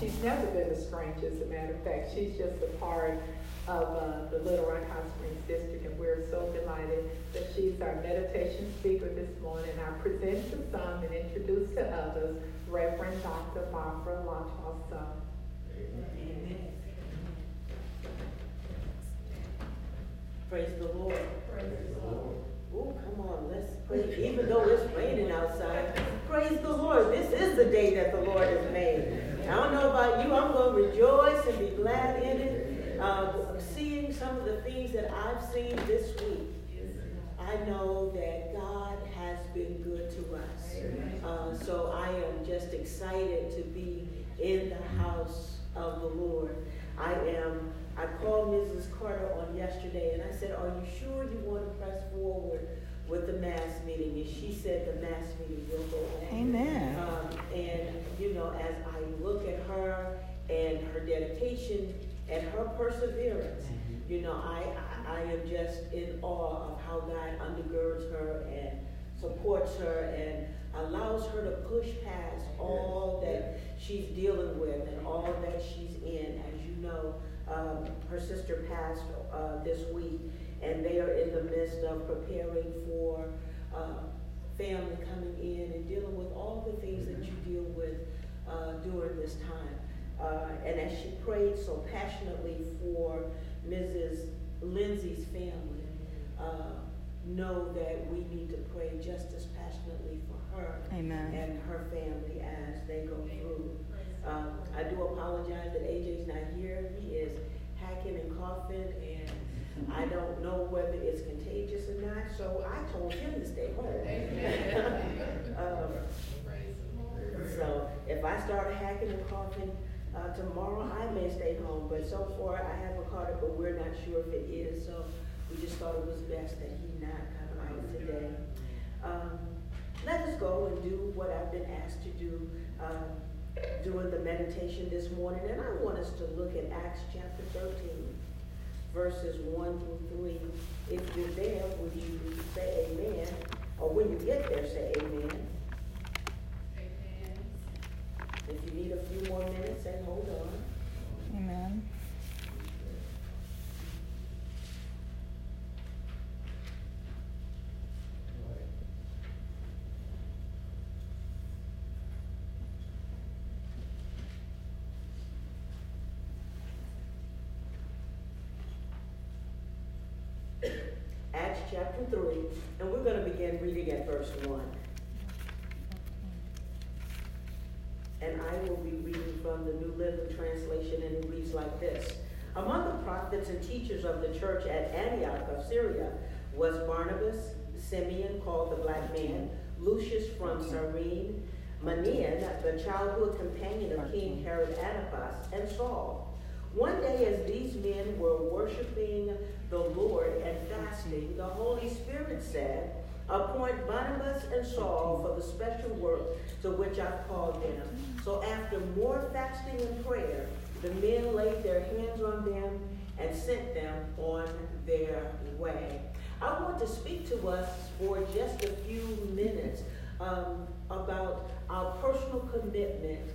she's never been a stranger, as a matter of fact. She's just a part of uh, the Little Rock Hot Springs District, and we're so delighted that she's our meditation speaker this morning. I present to some and introduce to others Reverend Dr. Barbara Latossa. Amen. Praise the Lord. Praise the Lord. Oh, come on, let's pray. Even though it's raining outside, praise the Lord. This is the day that the Lord has made. I don't know about you, I'm going to rejoice and be glad in it. Uh, seeing some of the things that I've seen this week, I know that God has been good to us. Uh, so I am just excited to be in the house of the Lord. I am I called Mrs. Carter on yesterday and I said, Are you sure you want to press forward with the mass meeting? And she said the mass meeting will go on. Amen. Um, and, you know, as I look at her and her dedication and her perseverance, mm-hmm. you know, I, I, I am just in awe of how God undergirds her and supports her and allows her to push past all that she's dealing with and all that she's in. As you know, um, her sister passed uh, this week, and they are in the midst of preparing for uh, family coming in and dealing with all the things that you deal with uh, during this time. Uh, and as she prayed so passionately for Mrs. Lindsay's family, uh, know that we need to pray just as passionately for her Amen. and her family as they go through um, I do apologize that AJ's not here. He is hacking and coughing, and I don't know whether it's contagious or not, so I told him to stay home. um, so if I start hacking and coughing uh, tomorrow, I may stay home, but so far I haven't caught it, but we're not sure if it is, so we just thought it was best that he not come out today. Um, let us go and do what I've been asked to do. Um, doing the meditation this morning, and I want us to look at Acts chapter 13, verses 1 through 3. If you're there, would you say amen? Or when you get there, say. Amen. If you need a few more minutes, say hold on. Amen. Chapter 3, and we're going to begin reading at verse 1. And I will be reading from the New Living Translation, and it reads like this. Among the prophets and teachers of the church at Antioch of Syria was Barnabas, Simeon, called the Black Man, Lucius from Cyrene, Manaen, the childhood companion of King Herod Antipas, and Saul. One day, as these men were worshiping the Lord and fasting, the Holy Spirit said, Appoint Barnabas and Saul for the special work to which I've called them. So after more fasting and prayer, the men laid their hands on them and sent them on their way. I want to speak to us for just a few minutes um, about our personal commitment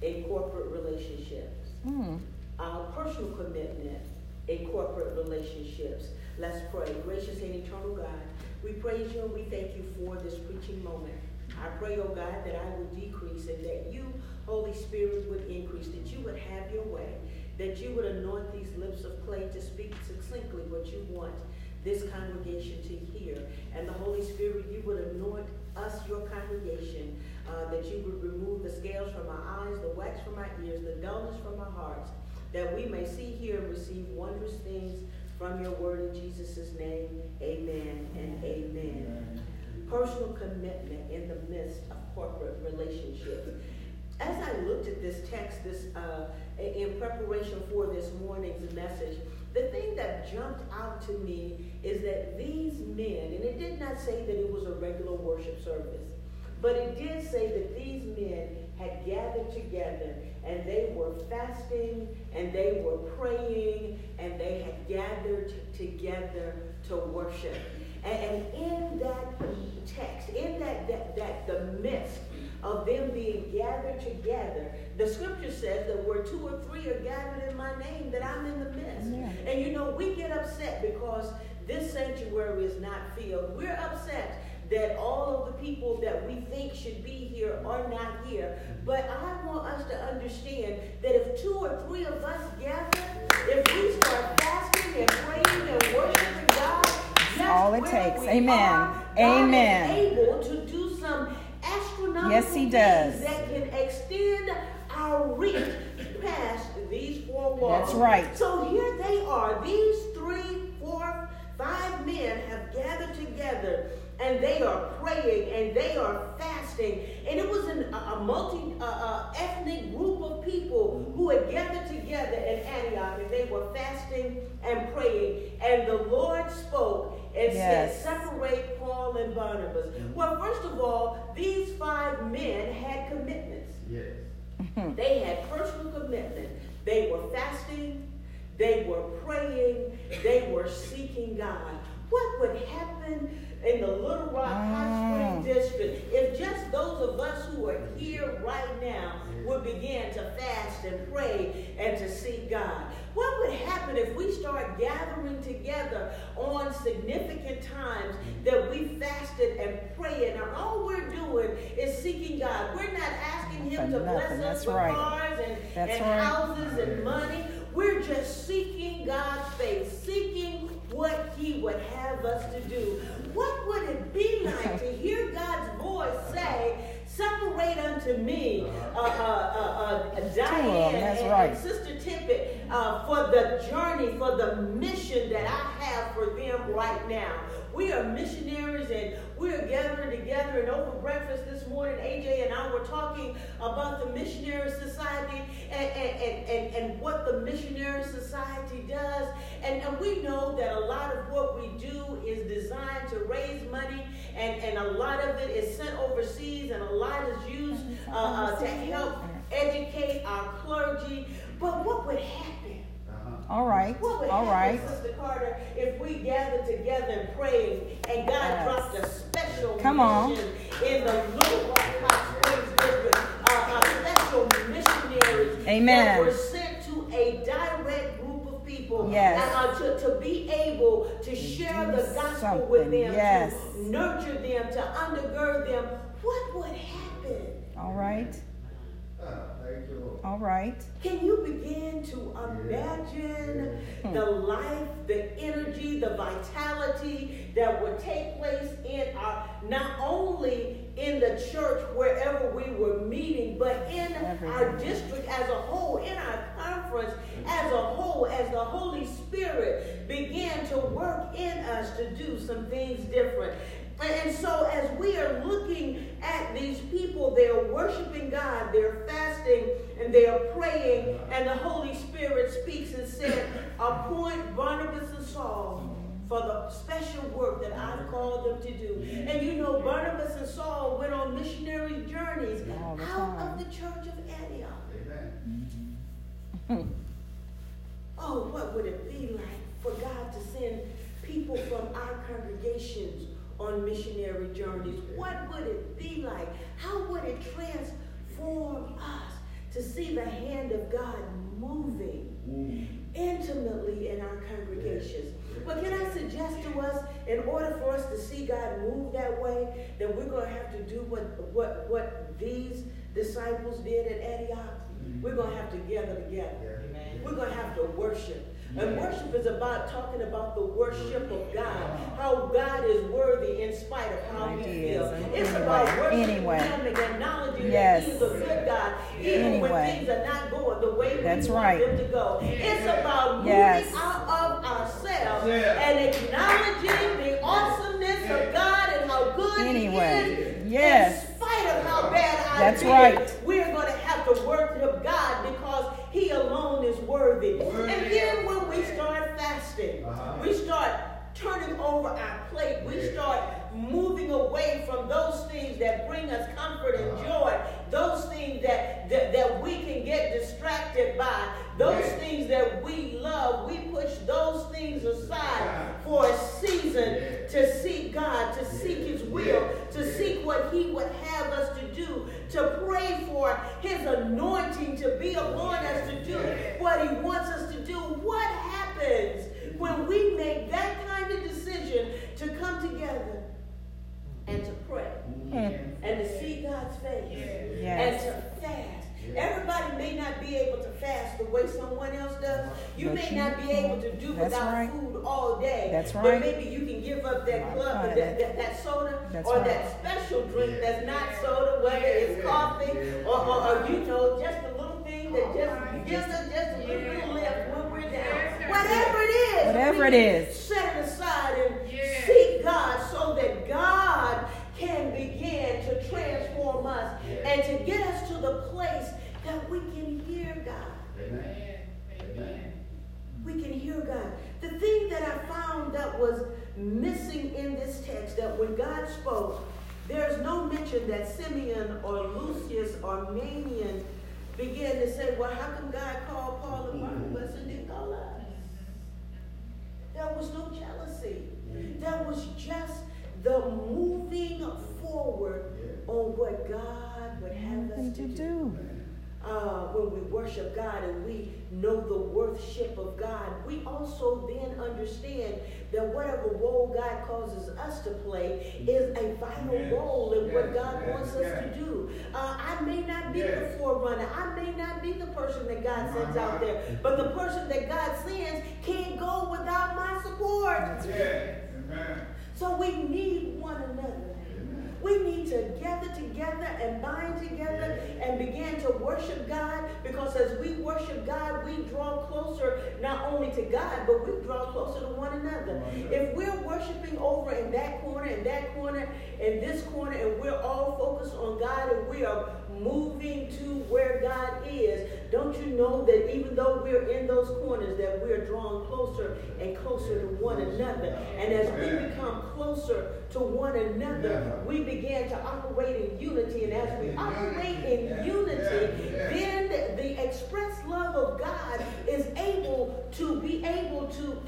in corporate relationships. Mm. Our personal commitment in corporate relationships. Let's pray. Gracious and eternal God, we praise you and we thank you for this preaching moment. I pray, oh God, that I would decrease and that you, Holy Spirit, would increase, that you would have your way, that you would anoint these lips of clay to speak succinctly what you want this congregation to hear. And the Holy Spirit, you would anoint us, your congregation, uh, that you would remove the scales from our eyes, the wax from our ears, the dullness from our hearts, that we may see, hear, and receive wondrous things from your word in Jesus' name. Amen and amen. Personal commitment in the midst of corporate relationships. As I looked at this text this uh, in preparation for this morning's message, the thing that jumped out to me is that these men, and it did not say that it was a regular worship service, but it did say that these men had gathered together and they were fasting and they were praying and they had gathered together to worship. And, in that text, in that, that, that the midst of them being gathered together. The scripture says that where two or three are gathered in my name, that I'm in the midst. Yeah. And you know, we get upset because this sanctuary is not filled. We're upset that all of the people that we think should be here are not here. But I want us to understand that if two or three of us gather, if we start fasting and praying and worshiping God, that's all it takes. Amen. Are, Amen. able to do some astronomical yes, he does. things that can extend our reach past these four walls. That's right. So here they are. These three, four, five men have gathered together and they are praying and they are fasting. And it was an, a, multi uh, uh, ethnic group of people who had gathered together in Antioch and they were fasting and praying. And the Lord spoke and yes. said, Separate Paul and Barnabas. Mm-hmm. Well, first of all, these five men had commitments. Yes. Mm-hmm. They had personal commitment. They were fasting, they were praying, they were seeking God. What would happen in the Little Rock High Spring. District, if just those of us who are here right now would begin to fast and pray and to seek God, what would happen if we start gathering together on significant times that we fasted and prayed and all we're doing is seeking God? We're not asking Him to bless us That's with right. cars and, and right. houses and money. We're just seeking God's face, seeking what He would have us to do. What would it be like to hear God's voice say, Separate unto me uh, uh, uh, uh Diane and, right. and, Sister Tippett uh, for the journey, for the mission that I have for them right now. We are missionaries and we're gathering together and over breakfast this morning, AJ and I were talking about the Missionary Society and, and, and, and, and what the Missionary Society does. And, and we know that a lot of what we do is designed to raise money and, and a lot of it is sent overseas and a lot is used uh, uh, to help educate our clergy. But what would happen? All right. What would All happen, right. Sister Carter, if we gathered together and prayed and God yes. dropped a special Come on. in the Little Rock Hot Springs district, uh, special missionaries Amen. that were sent to a direct group of people yes. uh, to, to be able to share the gospel something. with them, yes. to nurture them, to undergird them. What would happen? All right. All right. Can you begin to imagine the life, the energy, the vitality that would take place in our, not only in the church wherever we were meeting, but in our district as a whole, in our conference hmm. as a whole, as the Holy Spirit began to work in us to do some things different. And so, as we are looking at these people, they're worshiping God, they're fasting, and they are praying, and the Holy Spirit speaks and said, Appoint Barnabas and Saul for the special work that I've called them to do. And you know, Barnabas and Saul went on missionary journeys out of the church of Antioch. Oh, what would it be like for God to send people from our congregations on missionary journeys? What would it be like? How would it transform us to see the hand of God moving intimately in our congregations? But can I suggest to us, in order for us to see God move that way, that we're going to have to do what, what, what these disciples did at Antioch? Mm-hmm. We're going to have to gather together. We're going to have to worship. And worship is about talking about the worship of God, how God is worthy in spite of how he feel. It's anyway, about worshiping anyway. Him and acknowledging yes. that He's a good God, even anyway. when things are not going the way That's we right. want them to go. It's about yes. moving out of ourselves yeah. and acknowledging the awesomeness of God and how good anyway. He is. Yes. In spite of how bad I That's feel, right. we're going to have to worship God because He alone is worthy. worthy. And then when we start fasting, uh-huh. we start turning over our plate. We start moving away from those things that bring us comfort and uh-huh. joy, those things that, that, that we can get distracted by, those yeah. things that we love. We push those things aside for a season yeah. to seek God, to seek His will, to seek what He would have us to do, to pray for His anointing to be upon us to do what He wants us to do. What happens when we make that kind of decision to come together and to pray Mm. and to see God's face and to fast? Everybody may not be able to fast the way someone else does. You But may you not be able to do without right. food all day. That's But maybe you can give up that club, Right. that, that, that soda, That's or right. that special drink that's not soda, whether it's coffee or, or, or you know, just a little thing that just gives us just a little bit of lift when we're down. Whatever it is. Whatever we it can is. Set it aside and Yeah. seek God so that God can begin to transform us and to get us to the place that we can hear God. Amen. Amen. We can hear God. The thing that I found that was missing in this text, that when God spoke, there's no mention that Simeon or Lucius or Manaen began to say, well, how come God called Paul and Barnabas and didn't call us? There was no jealousy. Mm. There was just the moving forward on what God would have us to to do do. Uh, when we worship God and we know the worship of God, we also then understand that whatever role God causes us to play is a vital Yes, role in what God yes, wants us to do. Uh, I may not be the forerunner. I may not be the person that God sends out Uh-huh. there, but the person that God sends can't go without my support. So we need one another. We need to gather together and bind together and begin to worship God because as we worship God, we draw closer not only to God, but we draw closer to one another. If we're worshiping over in that corner, in that corner, in this corner, and we're all focused on God and we are moving to where God is, don't you know that even though we're in those corners, that we're drawn closer and closer to one another. And as we become closer to one another, we begin to operate in unity. And as we operate in unity, then the express love of God is able to be able to,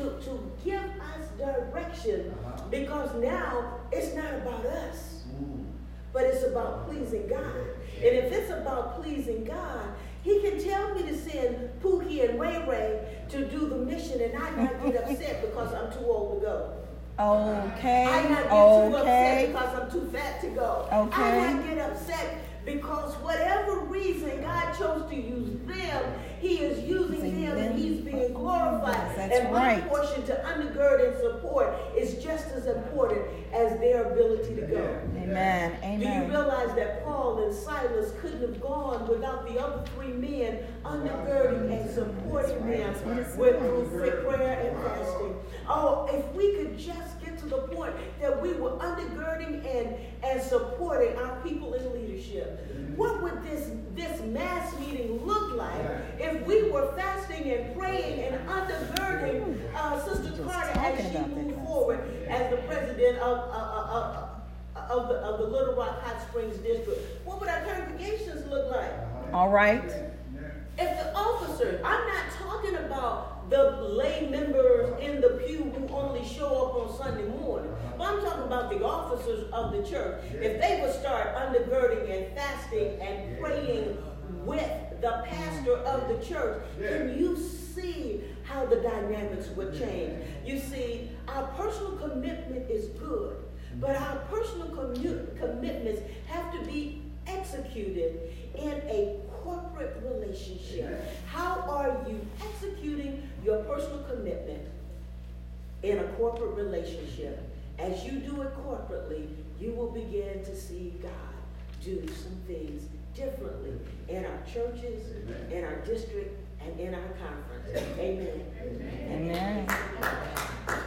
to, to, give us direction uh-huh. because now it's not about us mm. but it's about pleasing God. And if it's about pleasing God, He can tell me to send Pookie and Ray Ray to do the mission, and I not get upset because I'm too old to go. Okay. I not get too upset because I'm too fat to go. Okay. I not get upset because whatever reason God chose to use them, He is using them and. He's being glorified. That's and my right. portion to undergird and support is just as important as their ability to go. Amen. Amen. Do you realize that Paul and Silas couldn't have gone without the other three men undergirding and supporting them with through prayer and fasting? Oh, if we could just get to the point that we were undergirding and, and supporting our people in leadership. What would this, this mass meeting look like if we were fasting and praying and undergirding uh, Sister Carter as she moved forward as the president of, uh, uh, uh, of the, of the Little Rock Hot Springs District. What would our congregations look like? All right. If the officers, I'm not talking about the lay members in the pew who only show up on Sunday morning, but I'm talking about the officers of the church. If they would start undergirding and fasting and praying with the pastor of the church, can you see how the dynamics would change? You see, our personal commitment is good, but our personal commu- commitments have to be executed in a corporate relationship. How are you executing your personal commitment in a corporate relationship? As you do it corporately, you will begin to see God do some things differently in our churches, in our district, and in our conference. Amen. Amen. Praise